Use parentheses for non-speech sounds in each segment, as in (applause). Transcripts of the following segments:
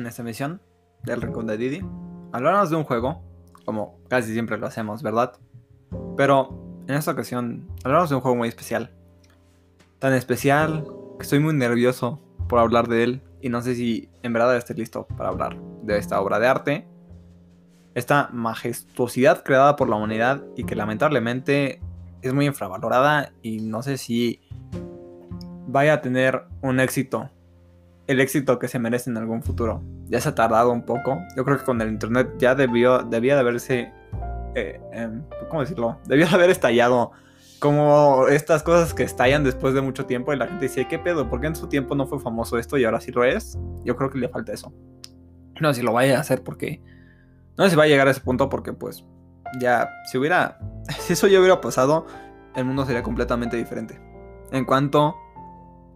en esta emisión del Rincón de Didi. Hablarnos de un juego, como casi siempre lo hacemos, ¿verdad? Pero en esta ocasión hablarnos de un juego muy especial. Tan especial que estoy muy nervioso por hablar de él y no sé si en verdad esté listo para hablar de esta obra de arte. Esta majestuosidad creada por la humanidad y que lamentablemente es muy infravalorada y no sé si vaya a tener un éxito, el éxito que se merece en algún futuro. Ya se ha tardado un poco. Yo creo que con el internet ya debió, debía de haberse, eh, em, ¿cómo decirlo? Debió de haber estallado como estas cosas que estallan después de mucho tiempo y la gente dice, ¿qué pedo? ¿Por qué en su tiempo no fue famoso esto y ahora sí lo es? Yo creo que le falta eso. No sé si lo vaya a hacer porque... No sé si va a llegar a ese punto porque pues ya, si hubiera... (laughs) Si eso ya hubiera pasado, el mundo sería completamente diferente. En cuanto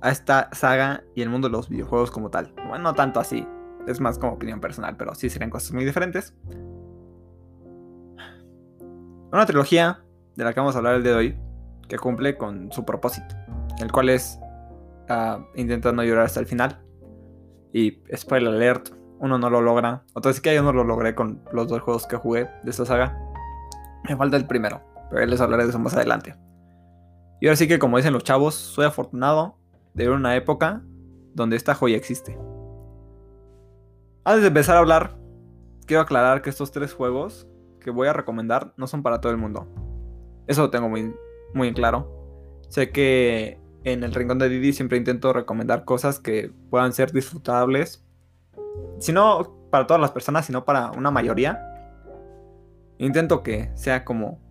a esta saga y el mundo de los videojuegos como tal. Bueno, no tanto así. Es más como opinión personal, pero sí serían cosas muy diferentes. Una trilogía de la que vamos a hablar el día de hoy que cumple con su propósito, el cual es uh, intentar no llorar hasta el final. Y spoiler alert, uno no lo logra. Otra vez que yo no lo logré con los dos juegos que jugué de esta saga. Me falta el primero, pero les hablaré de eso más adelante. Y ahora sí que como dicen los chavos, soy afortunado de una época donde esta joya existe. Antes de empezar a hablar, quiero aclarar que estos tres juegos que voy a recomendar no son para todo el mundo. Eso lo tengo muy, muy claro. Sé que en el Rincón de Didi siempre intento recomendar cosas que puedan ser disfrutables. Si no para todas las personas, sino para una mayoría. Intento que sea como...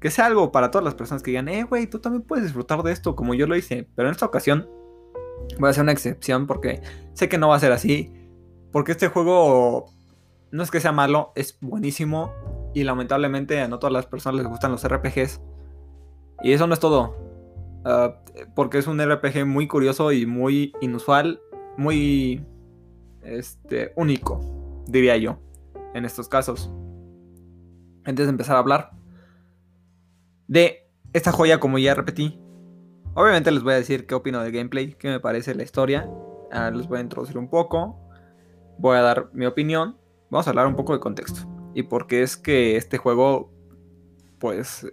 Que sea algo para todas las personas que digan, eh, güey, tú también puedes disfrutar de esto como yo lo hice. Pero en esta ocasión voy a hacer una excepción porque sé que no va a ser así. Porque este juego no es que sea malo, es buenísimo. Y lamentablemente a no todas las personas les gustan los RPGs. Y eso no es todo. Uh, porque es un RPG muy curioso y muy inusual, muy este, único, diría yo, en estos casos. Antes de empezar a hablar de esta joya, como ya repetí, obviamente les voy a decir qué opino del gameplay, qué me parece la historia. Uh, les voy a introducir un poco, voy a dar mi opinión, vamos a hablar un poco de contexto y por qué es que este juego, pues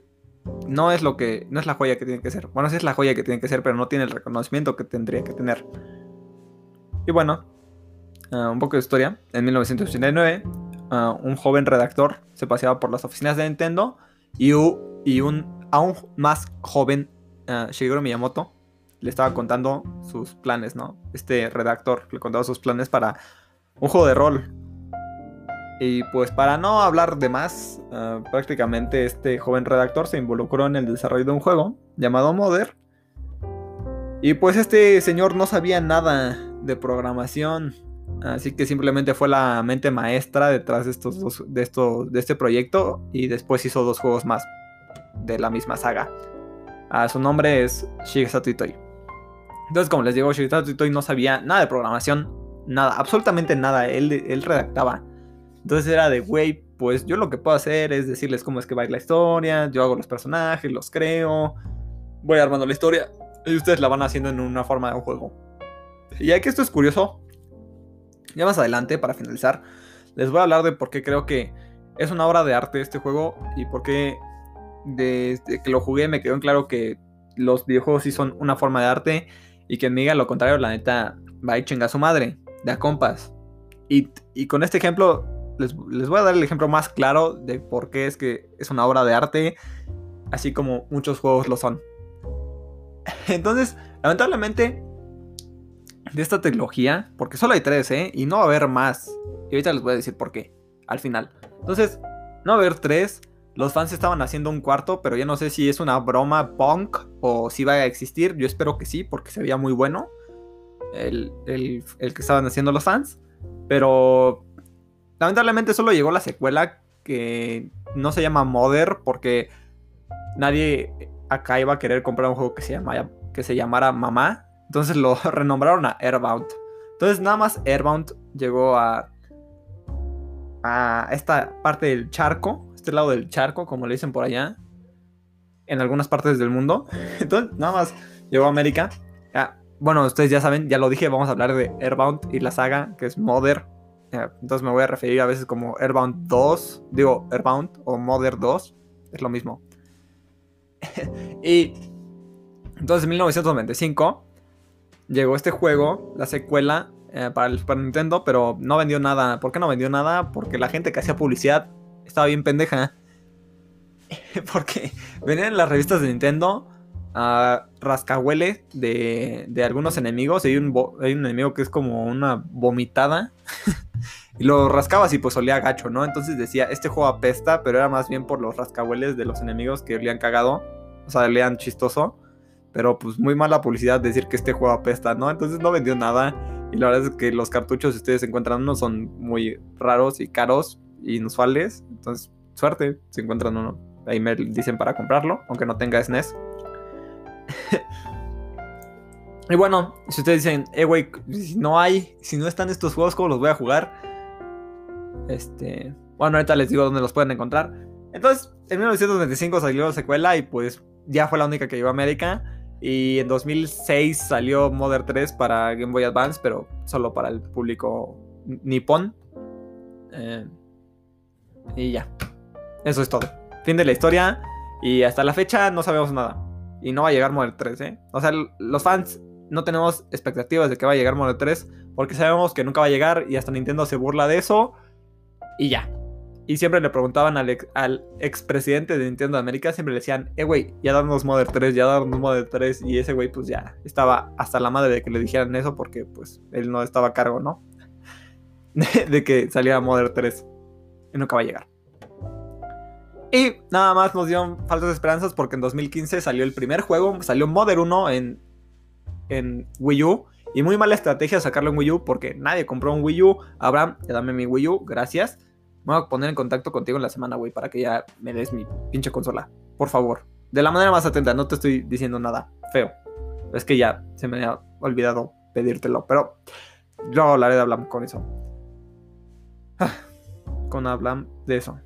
no es lo que no es la joya que tiene que ser. Bueno, sí es la joya que tiene que ser, pero no tiene el reconocimiento que tendría que tener. Y bueno, ah, un poco de historia. En 1989, ah, un joven redactor se paseaba por las oficinas de Nintendo y, y un aún más joven uh, Shigeru Miyamoto le estaba contando sus planes, ¿no? Este redactor le contaba sus planes para un juego de rol y pues para no hablar de más, ah, prácticamente este joven redactor se involucró en el desarrollo de un juego llamado Mother. Y pues este señor no sabía nada de programación, así que simplemente fue la mente maestra detrás de estos dos, de, de este proyecto y después hizo dos juegos más de la misma saga. Ah, su nombre es Shigesato Itoi. Entonces, como les digo, Shigesato Itoi no sabía nada de programación, nada, absolutamente nada. Él, él redactaba. Entonces era de, güey, pues yo lo que puedo hacer es decirles cómo es que va a ir la historia, yo hago los personajes, los creo, voy armando la historia y ustedes la van haciendo en una forma de un juego. Y ya que esto es curioso, ya más adelante, para finalizar, les voy a hablar de por qué creo que es una obra de arte este juego y por qué desde que lo jugué me quedó en claro que los videojuegos sí son una forma de arte y que me diga lo contrario, la neta, va a chingar a su madre, de a compas. Y, y con este ejemplo les, voy a dar el ejemplo más claro de por qué es que es una obra de arte, así como muchos juegos lo son. (laughs) Entonces, lamentablemente, de esta tecnología, porque solo hay tres, ¿eh? Y no va a haber más. Y ahorita les voy a decir por qué, al final. Entonces, no va a haber tres. Los fans estaban haciendo un cuarto, pero ya no sé si es una broma punk o si va a existir. Yo espero que sí, porque se veía muy bueno el, el que estaban haciendo los fans. Pero Lamentablemente solo llegó la secuela que no se llama Mother porque nadie acá iba a querer comprar un juego que se, llamara, que se llamara Mamá. Entonces lo (laughs) renombraron a Airbound. Entonces nada más Airbound llegó a, a esta parte del charco, este lado del charco, como le dicen por allá, en algunas partes del mundo. (laughs) Entonces nada más llegó a América. bueno, ustedes ya saben, ya lo dije, vamos a hablar de Airbound y la saga que es Mother Entonces me voy a referir a veces como Airbound 2, digo Airbound o Mother 2, es lo mismo. (laughs) y entonces en 1995 llegó este juego, la secuela eh, para el Super Nintendo, pero no vendió nada. ¿Por qué no vendió nada? Porque la gente que hacía publicidad estaba bien pendeja. (laughs) Porque venían en las revistas de Nintendo a rascahuele de, de algunos enemigos. Hay un, hay un enemigo que es como una vomitada. (laughs) y lo rascabas y pues olía gacho, ¿no? Entonces decía, este juego apesta, pero era más bien por los rascahueles de los enemigos que olían cagado. O sea, olían chistoso. Pero pues muy mala publicidad decir que este juego apesta, ¿no? Entonces no vendió nada. Y la verdad es que los cartuchos, si ustedes encuentran uno, son muy raros y caros, inusuales. Entonces, suerte si encuentran uno. Ahí me dicen para comprarlo, aunque no tenga SNES. (laughs) y bueno, si ustedes dicen, eh, güey, si no hay, si no están estos juegos, ¿cómo los voy a jugar? Este. Bueno, ahorita les digo dónde los pueden encontrar. Entonces, en 1925 salió la secuela y pues ya fue la única que llegó a América. Y en 2006 salió Mother 3 para Game Boy Advance, pero solo para el público nipón. Eh, y ya. Eso es todo. Fin de la historia. Y hasta la fecha no sabemos nada. Y no va a llegar Mother 3, ¿eh? O sea, los fans no tenemos expectativas de que va a llegar Mother 3. Porque sabemos que nunca va a llegar. Y hasta Nintendo se burla de eso. Y ya. Y siempre le preguntaban al, ex, al expresidente de Nintendo de América, siempre le decían, eh, güey, ya darnos Mother 3, ya darnos Mother 3. Y ese güey, pues ya estaba hasta la madre de que le dijeran eso porque, pues, él no estaba a cargo, ¿no? (laughs) de, que saliera Mother 3. Y nunca va a llegar. Y nada más nos dieron falsas esperanzas porque en 2015 salió el primer juego, salió Mother 1 en, en Wii U. Y muy mala estrategia sacarlo en Wii U porque nadie compró un Wii U. Abraham, dame mi Wii U, gracias. Me voy a poner en contacto contigo en la semana, güey, para que ya me des mi pinche consola. Por favor. De la manera más atenta, no te estoy diciendo nada feo. Es que ya se me ha olvidado pedírtelo, pero yo hablaré de Hablam con eso. Con de eso.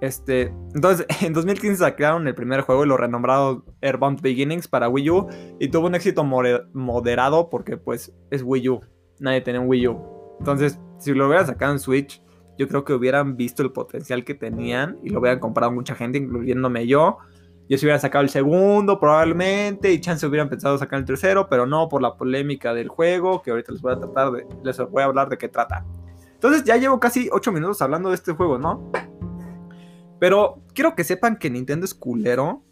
Este, entonces, (laughs) en 2015 sacaron el primer juego y lo renombraron Airbound Beginnings para Wii U y tuvo un éxito moderado porque pues es Wii U. Nadie tenía un Wii U. Entonces, si lo hubieran sacado en Switch, yo creo que hubieran visto el potencial que tenían y lo hubieran comprado mucha gente, incluyéndome yo. Yo se hubiera sacado el segundo probablemente y chance hubieran pensado sacar el tercero, pero no por la polémica del juego, que ahorita les voy a tratar de, les voy a hablar de qué trata. Entonces ya llevo casi 8 minutos hablando de este juego, ¿no? Pero quiero que sepan que Nintendo es culero.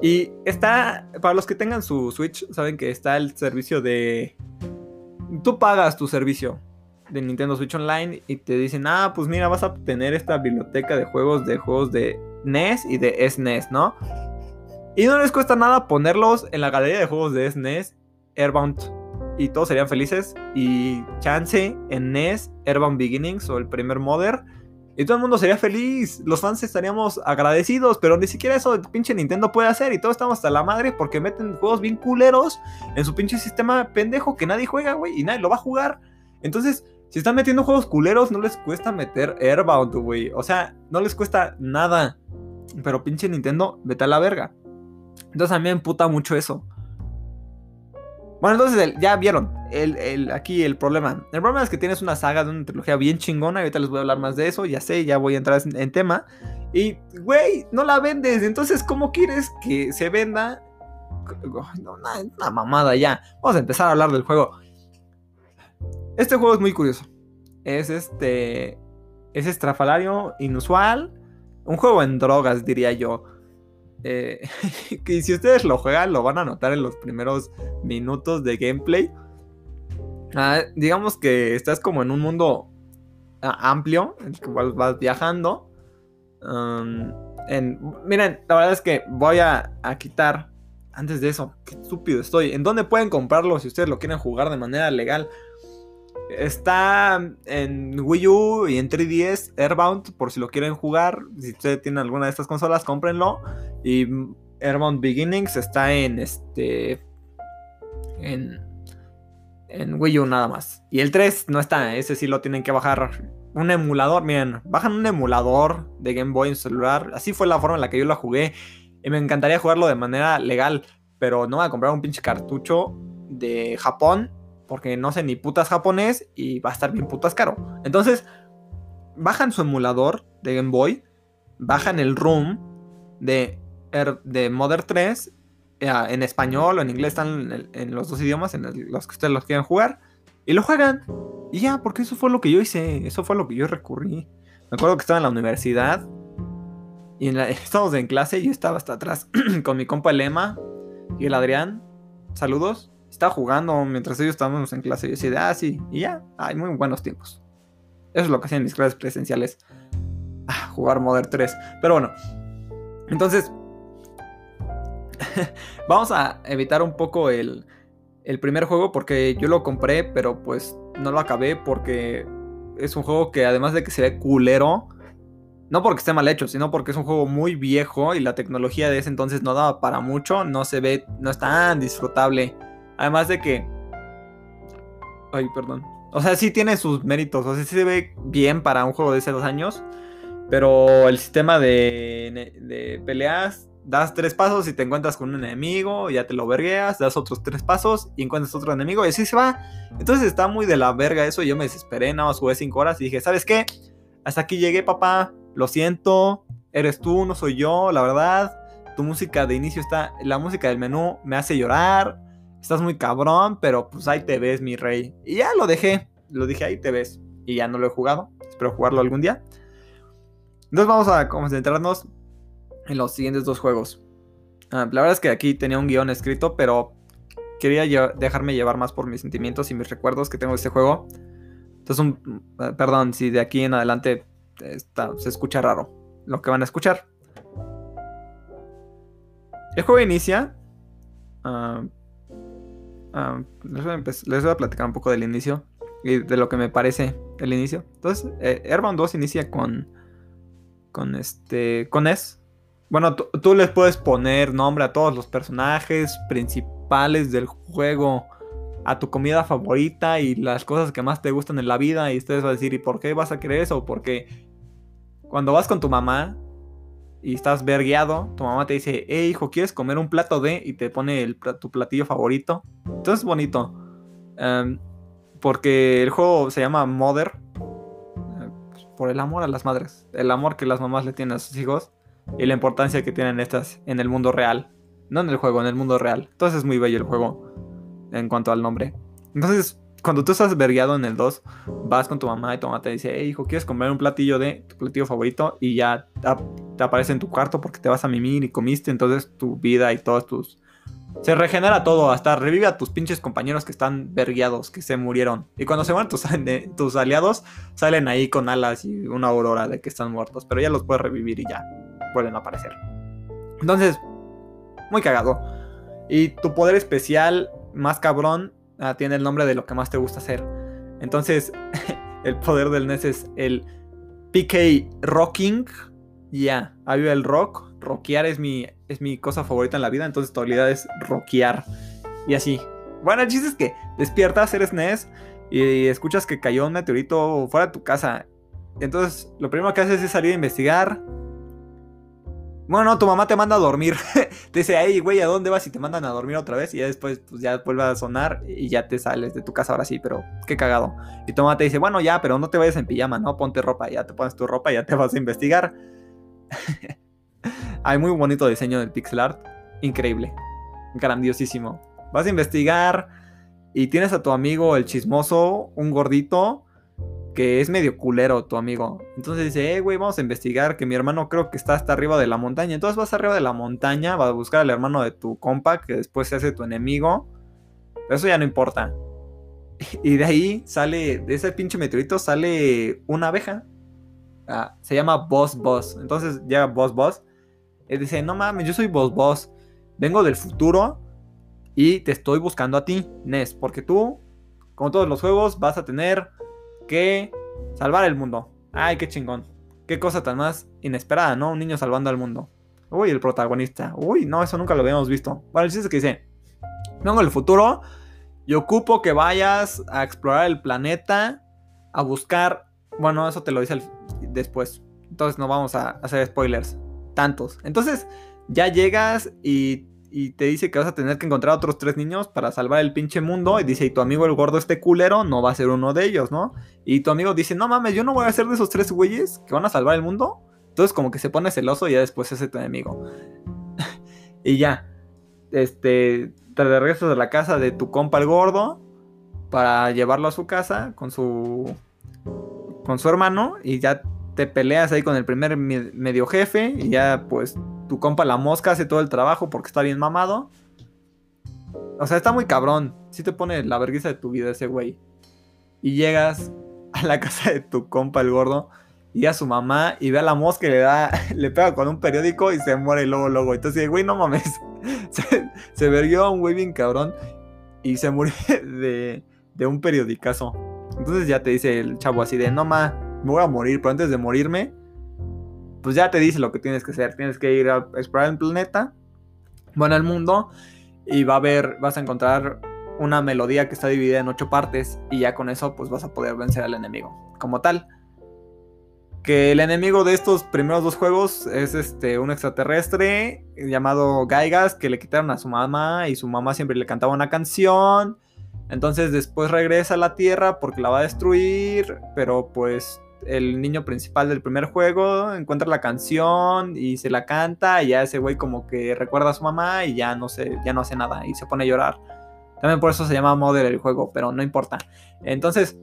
Y está, para los que tengan su Switch, saben que está el servicio de... Tú pagas tu servicio de Nintendo Switch Online y te dicen, ah, pues mira, vas a obtener esta biblioteca de juegos de juegos de NES y de SNES, ¿no? Y no les cuesta nada ponerlos en la galería de juegos de SNES, Airbound, y todos serían felices. Y chance en NES, Airbound Beginnings o el primer Mother. Y todo el mundo sería feliz, los fans estaríamos agradecidos, pero ni siquiera eso el pinche Nintendo puede hacer y todos estamos hasta la madre porque meten juegos bien culeros en su pinche sistema pendejo que nadie juega, güey, y nadie lo va a jugar. Entonces, si están metiendo juegos culeros, no les cuesta meter Airbound, güey. O sea, no les cuesta nada. Pero pinche Nintendo, vete a la verga. Entonces a mí me emputa mucho eso. Bueno, entonces ya vieron el, aquí el problema. El problema es que tienes una saga de una trilogía bien chingona. Y ahorita les voy a hablar más de eso. Ya sé, ya voy a entrar en, tema. Y, güey, no la vendes. Entonces, ¿cómo quieres que se venda? Una mamada ya. Vamos a empezar a hablar del juego. Este juego es muy curioso. Es este. Es estrafalario, inusual. Un juego en drogas, diría yo. Eh, (laughs) que si ustedes lo juegan, lo van a notar en los primeros minutos de gameplay. Ah, digamos que estás como en un mundo ah, amplio, en el que vas viajando. Um, miren, la verdad es que voy a, a, quitar. Antes de eso, qué estúpido estoy. ¿En dónde pueden comprarlo si ustedes lo quieren jugar de manera legal? Está en Wii U y en 3DS Airbound, por si lo quieren jugar. Si ustedes tienen alguna de estas consolas, cómprenlo. Y Airbound Beginnings está en este. En, en Wii U nada más. Y el 3 no está, ese sí lo tienen que bajar. Un emulador, miren, bajan un emulador de Game Boy en celular. Así fue la forma en la que yo lo jugué. Y me encantaría jugarlo de manera legal. Pero no voy a comprar un pinche cartucho de Japón porque no sé ni putas japonés y va a estar bien putas caro. Entonces, bajan su emulador de Game Boy, bajan el ROM de, Mother 3 eh, en español o en inglés, están en, los dos idiomas en los que ustedes los quieran jugar, y lo juegan. Y ya, porque eso fue lo que yo hice, eso fue lo que yo recurrí. Me acuerdo que estaba en la universidad y en (laughs) estábamos en clase y yo estaba hasta atrás (clears throat) con mi compa Lema y el Adrián. Saludos. Estaba jugando mientras ellos estábamos en clase. Yo decía, ah, sí, y ya, hay muy buenos tiempos. Eso es lo que hacían mis clases presenciales. Jugar Modern 3. Pero bueno, entonces, (laughs) vamos a evitar un poco el, el primer juego porque yo lo compré, pero pues no lo acabé porque es un juego que además de que se ve culero, no porque esté mal hecho, sino porque es un juego muy viejo y la tecnología de ese entonces no daba para mucho, no se ve, no es tan disfrutable. Además de que... Ay, perdón. O sea, sí tiene sus méritos, o sea, sí se ve bien para un juego de hace dos años, pero el sistema de, de peleas das tres pasos y te encuentras con un enemigo, ya te lo vergueas, das otros tres pasos y encuentras otro enemigo y así se va. Entonces está muy de la verga eso yo me desesperé, nada más jugué cinco horas y dije, ¿sabes qué? Hasta aquí llegué, papá, lo siento, eres tú, no soy yo, la verdad. Tu música de inicio está, la música del menú me hace llorar, estás muy cabrón, pero pues ahí te ves, mi rey. Y ya lo dejé, lo dije, ahí te ves. Y ya no lo he jugado, espero jugarlo algún día. Entonces vamos a concentrarnos en los siguientes dos juegos. Ah, la verdad es que aquí tenía un guion escrito, pero quería dejarme llevar más por mis sentimientos y mis recuerdos que tengo de este juego. Entonces, un, ah, perdón si de aquí en adelante se escucha raro lo que van a escuchar. El juego inicia. Ah, les, voy a platicar un poco del inicio y de lo que me parece el inicio. Entonces, eh, Airbound 2 inicia con. Con este. Con S bueno, tú les puedes poner nombre a todos los personajes principales del juego, a tu comida favorita y las cosas que más te gustan en la vida. Y ustedes van a decir, ¿y por qué vas a querer eso? Porque cuando vas con tu mamá y estás vergueado, tu mamá te dice, hey hijo, ¿quieres comer un plato de? Y te pone tu platillo favorito. Entonces es bonito. Em, porque el juego se llama Mother. Eh, por el amor a las madres. El amor que las mamás le tienen a sus hijos y la importancia que tienen estas en el mundo real. No en el juego, en el mundo real. Entonces es muy bello el juego en cuanto al nombre. Entonces, cuando tú estás vergueado en el 2, vas con tu mamá y tu mamá te dice, hey hijo, ¿quieres comer un platillo de tu platillo favorito? Y ya te, aparece en tu cuarto porque te vas a mimir y comiste, entonces tu vida y todos tus... Se regenera todo, hasta revive a tus pinches compañeros que están vergueados, que se murieron. Y cuando se mueren tus, tus aliados, salen ahí con alas y una aurora de que están muertos, pero ya los puedes revivir y ya vuelven a aparecer. Entonces, muy cagado. Y tu poder especial más cabrón ah, tiene el nombre de lo que más te gusta hacer. Entonces, (laughs) el poder del NES es el PK Rocking. Ya, yeah, el rock. Rockear es mi, es mi cosa favorita en la vida. Entonces tu habilidad es rockear. Y así. Bueno, el chiste es que despiertas, eres NES y escuchas que cayó un meteorito fuera de tu casa. Entonces, lo primero que haces es salir a investigar, bueno, tu mamá te manda a dormir. (laughs) te dice, ay, güey, ¿a dónde vas? Y te mandan a dormir otra vez. Y ya después, pues ya vuelve a sonar y ya te sales de tu casa ahora sí, pero qué cagado. Y tu mamá te dice, bueno, ya, pero no te vayas en pijama, ¿no? Ponte ropa. ya te pones tu ropa y ya te (laughs) vas a investigar. (laughs) Hay muy bonito diseño del pixel art. Increíble. Grandiosísimo. Vas a investigar y tienes a tu amigo el chismoso, un gordito que es medio culero tu amigo. Entonces dice, eh, güey, vamos a investigar que mi hermano creo que está hasta arriba de la montaña. Entonces vas arriba de la montaña, vas a buscar al hermano de tu compa, que después se hace tu enemigo. Eso ya no importa. (laughs) Y de ahí sale, de ese pinche meteorito sale una abeja. Ah, se llama Boss Boss. Entonces llega Boss Boss. Y dice, no mames, yo soy Boss Boss. Vengo del futuro y te estoy buscando a ti, Ness. Porque tú, como todos los juegos, vas a tener que salvar el mundo. Ay, qué chingón. Qué cosa tan más inesperada, ¿no? Un niño salvando al mundo. Uy, el protagonista. Uy, no, eso nunca lo habíamos visto. Bueno, el chiste es que dice, vengo el futuro y ocupo que vayas a explorar el planeta, a buscar... Bueno, eso te lo dice después. Entonces no vamos a hacer spoilers. Tantos. Entonces ya llegas y, y te dice que vas a tener que encontrar a otros tres niños para salvar el pinche mundo. Y dice, y tu amigo el gordo este culero no va a ser uno de ellos, ¿no? Y tu amigo dice, no mames, yo no voy a ser de esos tres güeyes que van a salvar el mundo. Entonces como que se pone celoso y ya después es tu enemigo. (laughs) y ya, este, te regresas a la casa de tu compa el gordo para llevarlo a su casa con su con su hermano y ya te peleas ahí con el primer medio jefe y ya pues tu compa la mosca hace todo el trabajo porque está bien mamado. O sea, está muy cabrón. Si te pone la vergüenza de tu vida ese güey. Y llegas a la (laughs) casa de tu compa el gordo y a su mamá y ve a la mosca y le da, (laughs) le pega con un periódico y se muere luego, luego. Entonces, güey, no mames. (laughs) Se, se verguió a un güey bien cabrón y se murió de, de un periodicazo. Entonces ya te dice el chavo así de, no ma, me voy a morir, pero antes de morirme, pues ya te dice lo que tienes que hacer. Tienes que ir a explorar el planeta, bueno, el mundo, y va a ver, vas a encontrar una melodía que está dividida en ocho partes, y ya con eso, pues vas a poder vencer al enemigo. Como tal. Que el enemigo de estos primeros dos juegos es este un extraterrestre llamado Gaigas que le quitaron a su mamá y su mamá siempre le cantaba una canción. Entonces después regresa a la Tierra porque la va a destruir, pero pues el niño principal del primer juego encuentra la canción y se la canta y ya ese güey como que recuerda a su mamá y ya no se, ya no hace nada y se pone a llorar. También por eso se llama Mother el juego, pero no importa. Entonces,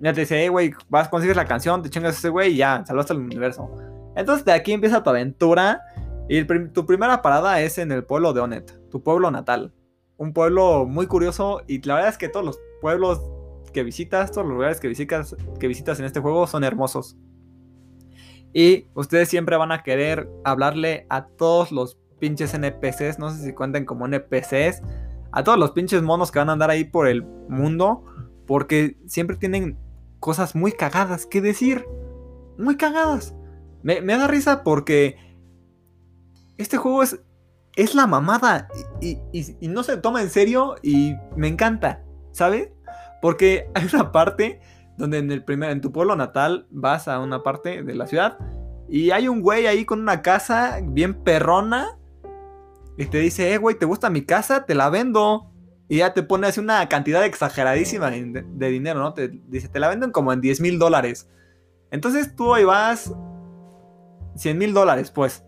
ya te dice, hey güey, vas, consigues la canción, te chingas a ese güey y ya, salvaste el universo. Entonces de aquí empieza tu aventura y tu primera parada es en el pueblo de Onet, tu pueblo natal. Un pueblo muy curioso y la verdad es que todos los pueblos que visitas, todos los lugares que visitas, que visitas en este juego son hermosos. Y ustedes siempre van a querer hablarle a todos los pinches NPCs, no sé si cuentan como NPCs, a todos los pinches monos que van a andar ahí por el mundo, porque siempre tienen cosas muy cagadas que decir. Muy cagadas. Me, da risa porque este juego es, es la mamada y no se toma en serio y me encanta, ¿sabes? Porque (laughs) hay una parte donde en el primer, en tu pueblo natal vas a una parte de la ciudad y hay un güey ahí con una casa bien perrona y te dice, eh, güey, ¿te gusta mi casa? Te la vendo. Y ya te pone así una cantidad exageradísima de, dinero, ¿no? Te dice, te la venden como en 10 mil dólares. Entonces tú ahí vas 100 mil dólares, pues.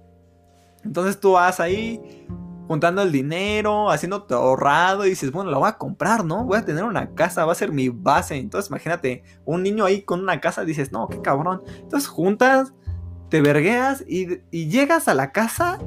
Entonces tú vas ahí, juntando el dinero, haciéndote ahorrado y dices, bueno, la voy a comprar, ¿no? Voy a tener una casa, va a ser mi base. Entonces imagínate, un niño ahí con una casa, dices, no, qué cabrón. Entonces juntas, te vergueas y, llegas a la casa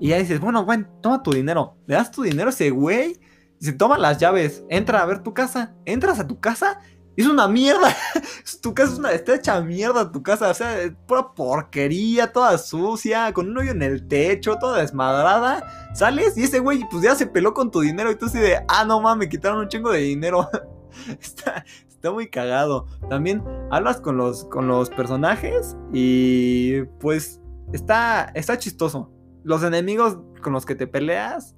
y ya dices, bueno, bueno, toma tu dinero. Le das tu dinero a ese güey, se toma las llaves, entra a ver tu casa, entras a tu casa es una mierda. (laughs) tu casa es una. Está hecha mierda tu casa. O sea, pura porquería, toda sucia, con un hoyo en el techo, toda desmadrada. Sales y ese güey, pues ya se peló con tu dinero. Y tú así de, ah, no mames, me quitaron un chingo de dinero. (laughs) está, está muy cagado. También hablas con los, con los personajes y pues está, está chistoso. Los enemigos con los que te peleas.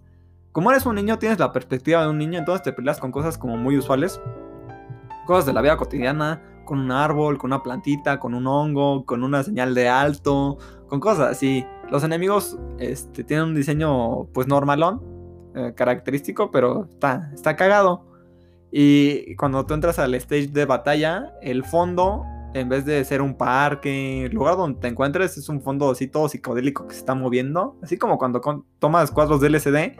Como eres un niño, tienes la perspectiva de un niño, entonces te peleas con cosas como muy usuales cosas de la vida cotidiana, con un árbol, con una plantita, con un hongo, con una señal de alto, con cosas así. Los enemigos este, tienen un diseño pues normalón, eh, característico, pero está, está cagado. Y cuando tú entras al stage de batalla, el fondo, en vez de ser un parque, el lugar donde te encuentres, es un fondo así todo psicodélico que se está moviendo. Así como cuando tomas cuadros de LCD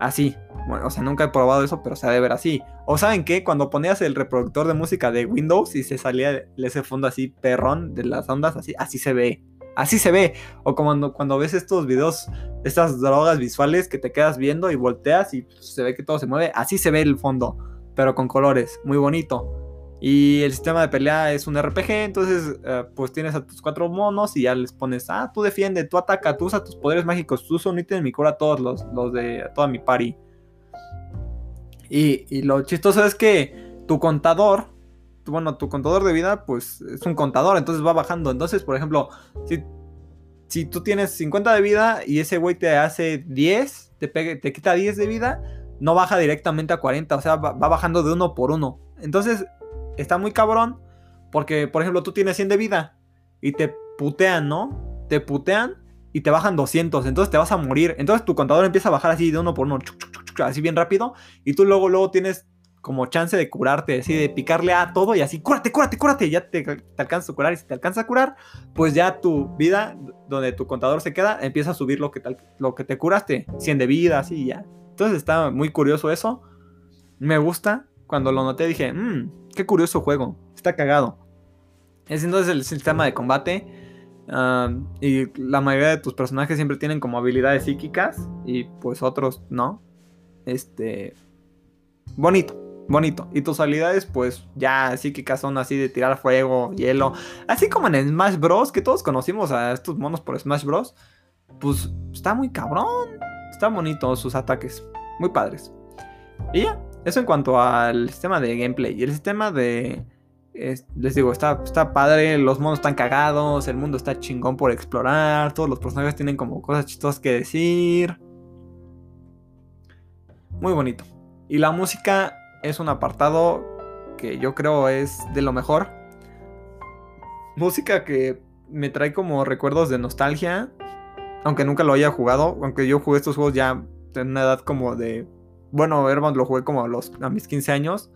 así. Bueno, o sea, nunca he probado eso, pero se ha de ver así. O saben qué, cuando ponías el reproductor de música de Windows y se salía ese fondo así perrón de las ondas, así, así se ve. Así se ve. O como cuando, ves estos videos, estas drogas visuales que te quedas viendo y volteas y se ve que todo se mueve, así se ve el fondo, pero con colores, muy bonito. Y el sistema de pelea es un RPG, entonces eh, pues tienes a tus cuatro monos y ya les pones, ah, tú defiende, tú ataca, tú usa tus poderes mágicos, tú usa un ítem mi cura todos los, los de toda mi party. Y, lo chistoso es que tu contador, bueno, tu contador de vida pues es un contador, entonces va bajando. Entonces, por ejemplo, si, si tú tienes 50 de vida y ese güey te hace 10, te, te quita 10 de vida, no baja directamente a 40, o sea, va bajando de uno por uno. Entonces, está muy cabrón porque, por ejemplo, tú tienes 100 de vida y te putean, ¿no? Te putean y te bajan 200, entonces te vas a morir. Entonces tu contador empieza a bajar así de uno por uno, así bien rápido, y tú luego, luego tienes como chance de curarte, así de picarle a todo y así, cúrate, cúrate, cúrate, y ya te, te alcanzas a curar. Y si te alcanza a curar, pues ya tu vida, donde tu contador se queda, empieza a subir lo que, lo que te curaste, 100 de vida, así ya. Entonces está muy curioso eso. Me gusta. Cuando lo noté dije, mmm, qué curioso juego. Está cagado. Es entonces el sistema de combate. y la mayoría de tus personajes siempre tienen como habilidades psíquicas. Y pues otros no. Este. Bonito. Bonito. Y tus habilidades, pues ya psíquicas son así de tirar fuego, hielo. Así como en Smash Bros. Que todos conocimos a estos monos por Smash Bros. Pues está muy cabrón. Está bonito sus ataques. Muy padres. Y ya. Eso en cuanto al sistema de gameplay. Y el sistema de les digo, está, está padre, los monos están cagados, el mundo está chingón por explorar, todos los personajes tienen como cosas chistosas que decir. Muy bonito. Y la música es un apartado que yo creo es de lo mejor. Música que me trae como recuerdos de nostalgia. Aunque nunca lo haya jugado. Aunque yo jugué estos juegos ya en una edad como de... Bueno, Airbound lo jugué como a mis 15 años.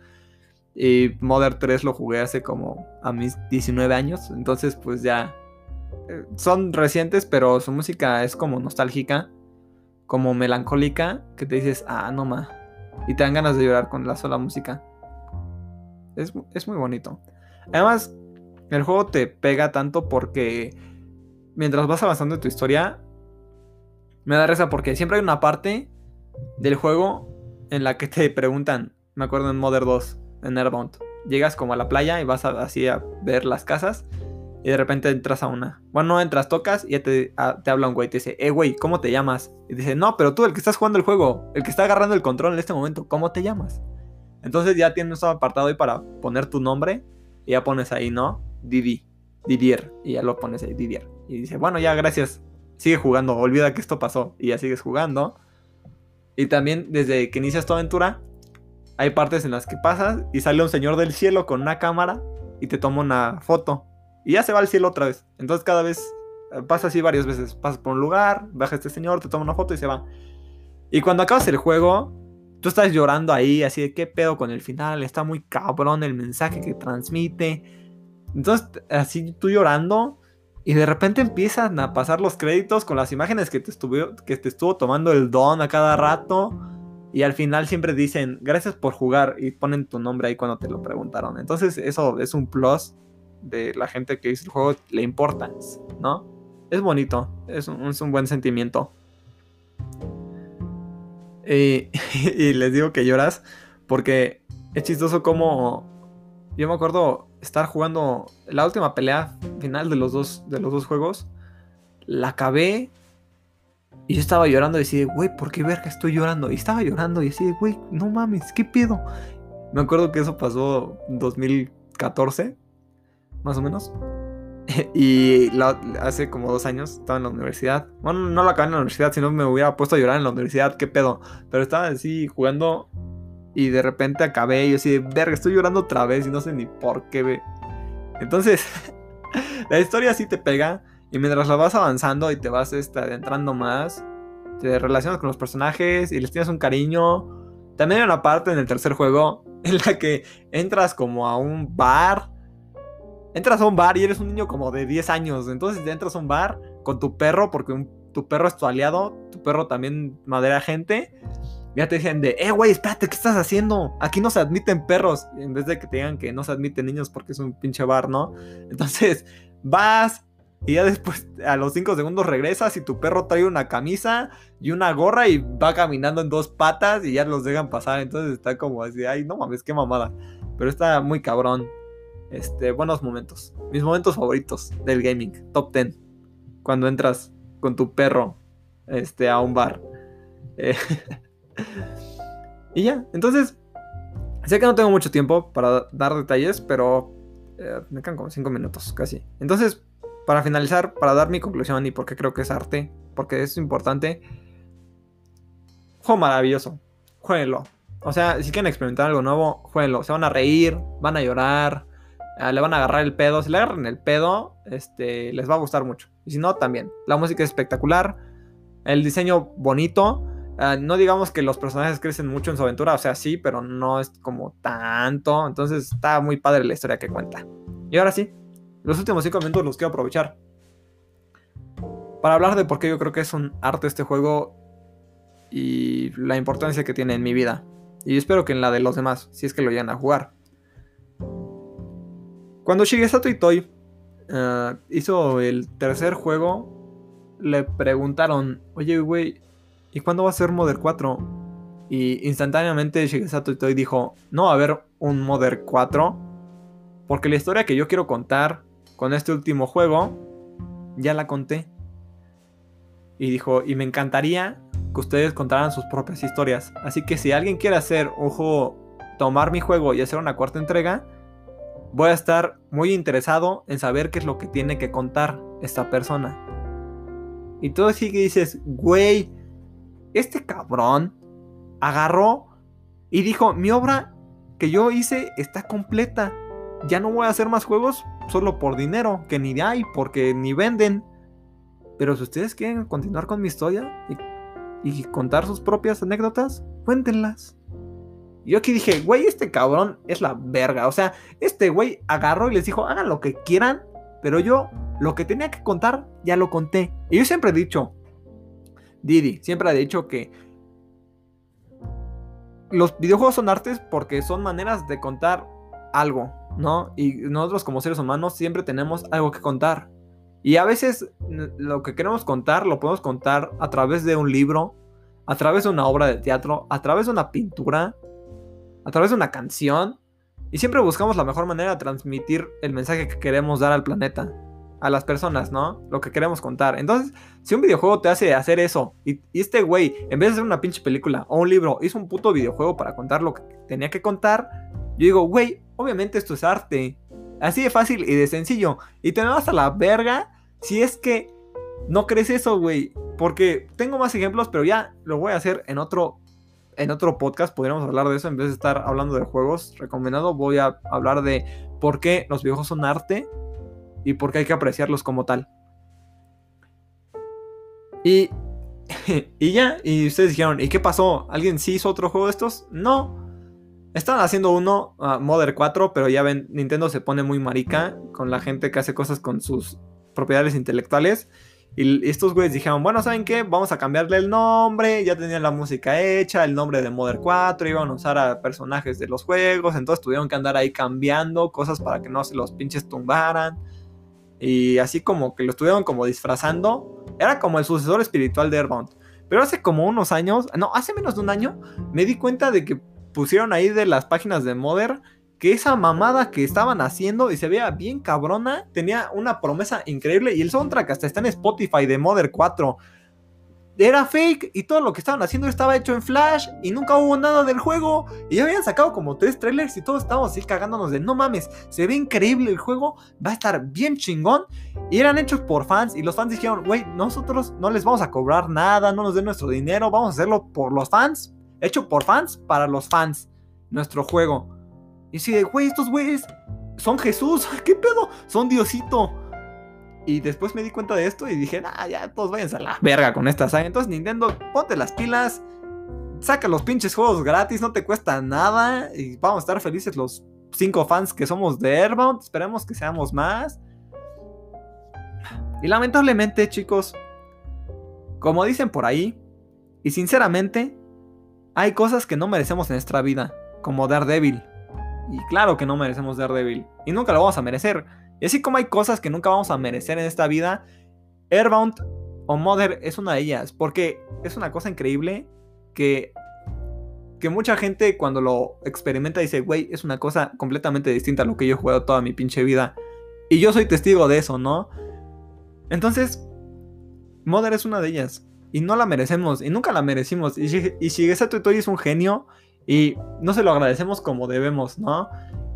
Y Modern 3 lo jugué hace como a mis 19 años. Entonces, pues ya. Eh, son recientes, pero su música es como nostálgica, como melancólica, que te dices, ah, no ma. Y te dan ganas de llorar con la sola música. Es, es muy bonito. Además, el juego te pega tanto porque mientras vas avanzando en tu historia, me da risa porque siempre hay una parte del juego en la que te preguntan, me acuerdo en Modern 2, en Airbound. Llegas como a la playa y vas así a ver las casas. Y de repente entras a una. Bueno, no entras, tocas y ya te, te habla un güey. Te dice, eh, güey, ¿cómo te llamas? Y dice, no, pero tú, el que estás jugando el juego, el que está agarrando el control en este momento, ¿cómo te llamas? Entonces ya tienes un apartado ahí para poner tu nombre. Y ya pones ahí, ¿no? Didi. Didier. Y ya lo pones ahí, Didier. Y dice, bueno, ya, gracias. Sigue jugando. Olvida que esto pasó. Y ya sigues jugando. Y también desde que inicias tu aventura, hay partes en las que pasas y sale un señor del cielo con una cámara y te toma una foto. Y ya se va al cielo otra vez. Entonces cada vez eh, pasa así varias veces. Pasas por un lugar, baja este señor, te toma una foto y se va. Y cuando acabas el juego, tú estás llorando ahí, así de qué pedo con el final. Está muy cabrón el mensaje que transmite. Entonces, así tú llorando. Y de repente empiezan a pasar los créditos con las imágenes que te, estuvo, que te estuvo tomando el don a cada rato. Y al final siempre dicen, gracias por jugar y ponen tu nombre ahí cuando te lo preguntaron. Entonces eso es un plus de la gente que hizo el juego, le importa, ¿no? Es bonito, es un, buen sentimiento. Y, (laughs) y, les digo que lloras porque es chistoso como... Yo me acuerdo estar jugando la última pelea final de los dos, de los dos juegos. La acabé y yo estaba llorando y decía, güey, ¿por qué verga estoy llorando? Y estaba llorando y decía, güey, no mames, ¿qué pedo? Me acuerdo que eso pasó en 2014, más o menos. (laughs) y hace como dos años estaba en la universidad. Bueno, no lo acabé en la universidad, sino me hubiera puesto a llorar en la universidad, ¿qué pedo? Pero estaba así jugando y de repente acabé y así, verga, estoy llorando otra vez y no sé ni por qué. Entonces, (laughs) la historia sí te pega. Y mientras la vas avanzando y te vas este, adentrando más, te relacionas con los personajes y les tienes un cariño. También hay una parte en el tercer juego (laughs) en la que entras como a un bar. Entras a un bar y eres un niño como de 10 años. Entonces entras a un bar con tu perro, porque tu perro es tu aliado. Tu perro también madera gente. Ya te dicen de, eh, güey, espérate, ¿qué estás haciendo? Aquí no se admiten perros. En vez de que te digan que no se admiten niños porque es un pinche bar, ¿no? Entonces (laughs) vas, y ya después, a los 5 segundos regresas y tu perro trae una camisa y una gorra y va caminando en dos patas y ya los dejan pasar. Entonces está como así, ay, no mames, qué mamada. Pero está muy cabrón. Este, buenos momentos. Mis momentos favoritos del gaming. Top 10. Cuando entras con tu perro este, a un bar. Eh, (laughs) (laughs) y ya, entonces, sé que no tengo mucho tiempo para dar detalles, pero eh, me quedan como 5 minutos casi. Entonces, para finalizar, para dar mi conclusión y por qué creo que es arte, porque es importante. Juego maravilloso. Jueguenlo. O sea, si quieren experimentar algo nuevo, jueguenlo. Se van a reír, van a llorar. ah, le van a agarrar el pedo. Si le agarran el pedo, este, les va a gustar mucho. Y si no, también. La música es espectacular. El diseño bonito. Ah, no digamos que los personajes crecen mucho en su aventura, o sea, sí, pero no es como tanto. Entonces está muy padre la historia que cuenta. Y ahora sí, los últimos 5 minutos los quiero aprovechar para hablar de por qué yo creo que es un arte este juego y la importancia que tiene en mi vida. Y espero que en la de los demás, si es que lo llegan a jugar. Cuando Shigesato Itoi uh, hizo el tercer juego, le preguntaron, oye, güey, ¿y cuándo va a ser Modern 4? Y instantáneamente Shigesato Itoi dijo, no va a haber un Modern 4, porque la historia que yo quiero contar con este último juego, ya la conté. Y dijo, y me encantaría que ustedes contaran sus propias historias. Así que si alguien quiere hacer juego, tomar mi juego y hacer una cuarta entrega, voy a estar muy interesado en saber qué es lo que tiene que contar esta persona. Y todo así que dices, güey, este cabrón agarró y dijo, mi obra que yo hice está completa. Ya no voy a hacer más juegos solo por dinero, que ni hay, porque ni venden. Pero si ustedes quieren continuar con mi historia y contar sus propias anécdotas, cuéntenlas. Yo aquí dije, güey, este cabrón es la verga. O sea, este güey agarró y les dijo, hagan lo que quieran, pero yo lo que tenía que contar ya lo conté. Y yo siempre he dicho, Didi, siempre ha dicho que los videojuegos son artes porque son maneras de contar algo, ¿no? Y nosotros como seres humanos siempre tenemos algo que contar. Y a veces lo que queremos contar lo podemos contar a través de un libro, a través de una obra de teatro, a través de una pintura, a través de una canción. Y siempre buscamos la mejor manera de transmitir el mensaje que queremos dar al planeta, a las personas, ¿no? Lo que queremos contar. Entonces, si un videojuego te hace hacer eso, y, este güey, en vez de hacer una pinche película o un libro, hizo un puto videojuego para contar lo que tenía que contar, yo digo, güey, obviamente esto es arte. Así de fácil y de sencillo. Y te vas a la verga si es que no crees eso, güey. Porque tengo más ejemplos, pero ya lo voy a hacer en otro, en otro podcast. Podríamos hablar de eso en vez de estar hablando de juegos. Recomendado, voy a hablar de por qué los videojuegos son arte y por qué hay que apreciarlos como tal. Y, (laughs) y ya, y ustedes dijeron, ¿y qué pasó? ¿Alguien sí hizo otro juego de estos? No. Estaban haciendo uno, uh, Modern 4, pero ya ven, Nintendo se pone muy marica con la gente que hace cosas con sus propiedades intelectuales. Y estos güeyes dijeron, bueno, ¿saben qué? Vamos a cambiarle el nombre. Ya tenían la música hecha, el nombre de Modern 4, iban a usar a personajes de los juegos. Entonces tuvieron que andar ahí cambiando cosas para que no se los pinches tumbaran. Y así como que lo estuvieron como disfrazando. Era como el sucesor espiritual de Airbound. Pero hace como unos años, no, hace menos de un año, me di cuenta de que pusieron ahí de las páginas de Modern que esa mamada que estaban haciendo y se veía bien cabrona, tenía una promesa increíble y el soundtrack hasta está en Spotify de Modern 4. Era fake y todo lo que estaban haciendo estaba hecho en Flash y nunca hubo nada del juego. Y ya habían sacado como tres trailers y todos estábamos así cagándonos de no mames, se ve increíble el juego, va a estar bien chingón. Y eran hechos por fans y los fans dijeron, güey, nosotros no les vamos a cobrar nada, no nos den nuestro dinero, vamos a hacerlo por los fans hecho por fans para los fans. Nuestro juego. Y si, güey, estos güeyes son Jesús, (laughs) ¿qué pedo? Son Diosito. Y después me di cuenta de esto y dije, ah, ya, todos vayan a la verga con esta saga. Entonces, Nintendo, ponte las pilas, saca los pinches juegos gratis, no te cuesta nada. Y vamos a estar felices los cinco fans que somos de Airbound. Esperemos que seamos más. Y lamentablemente, chicos, como dicen por ahí, y sinceramente, hay cosas que no merecemos en nuestra vida, como Daredevil. Y claro que no merecemos Daredevil. Y nunca lo vamos a merecer. Y así como hay cosas que nunca vamos a merecer en esta vida, Airbound o Mother es una de ellas. Porque es una cosa increíble que, que mucha gente cuando lo experimenta dice, güey, es una cosa completamente distinta a lo que yo he jugado toda mi pinche vida. Y yo soy testigo de eso, ¿no? Entonces, Mother es una de ellas y no la merecemos y nunca la merecimos. Y, y Shigesato Itoi es un genio y no se lo agradecemos como debemos, ¿no?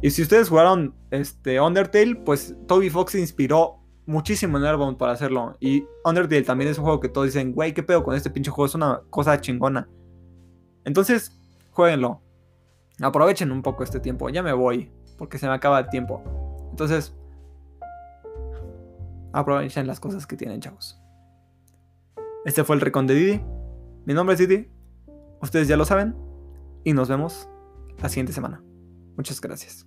Y si ustedes jugaron este Undertale, pues Toby Fox se inspiró muchísimo en Airbound para hacerlo. Y Undertale también es un juego que todos dicen, güey, ¿qué pedo con este pinche juego? Es una cosa chingona. Entonces, jueguenlo. Aprovechen un poco este tiempo. Ya me voy, porque se me acaba el tiempo. Entonces, aprovechen las cosas que tienen, chavos. Este fue el Recon de Didi. Mi nombre es Didi. Ustedes ya lo saben. Y nos vemos la siguiente semana. Muchas gracias.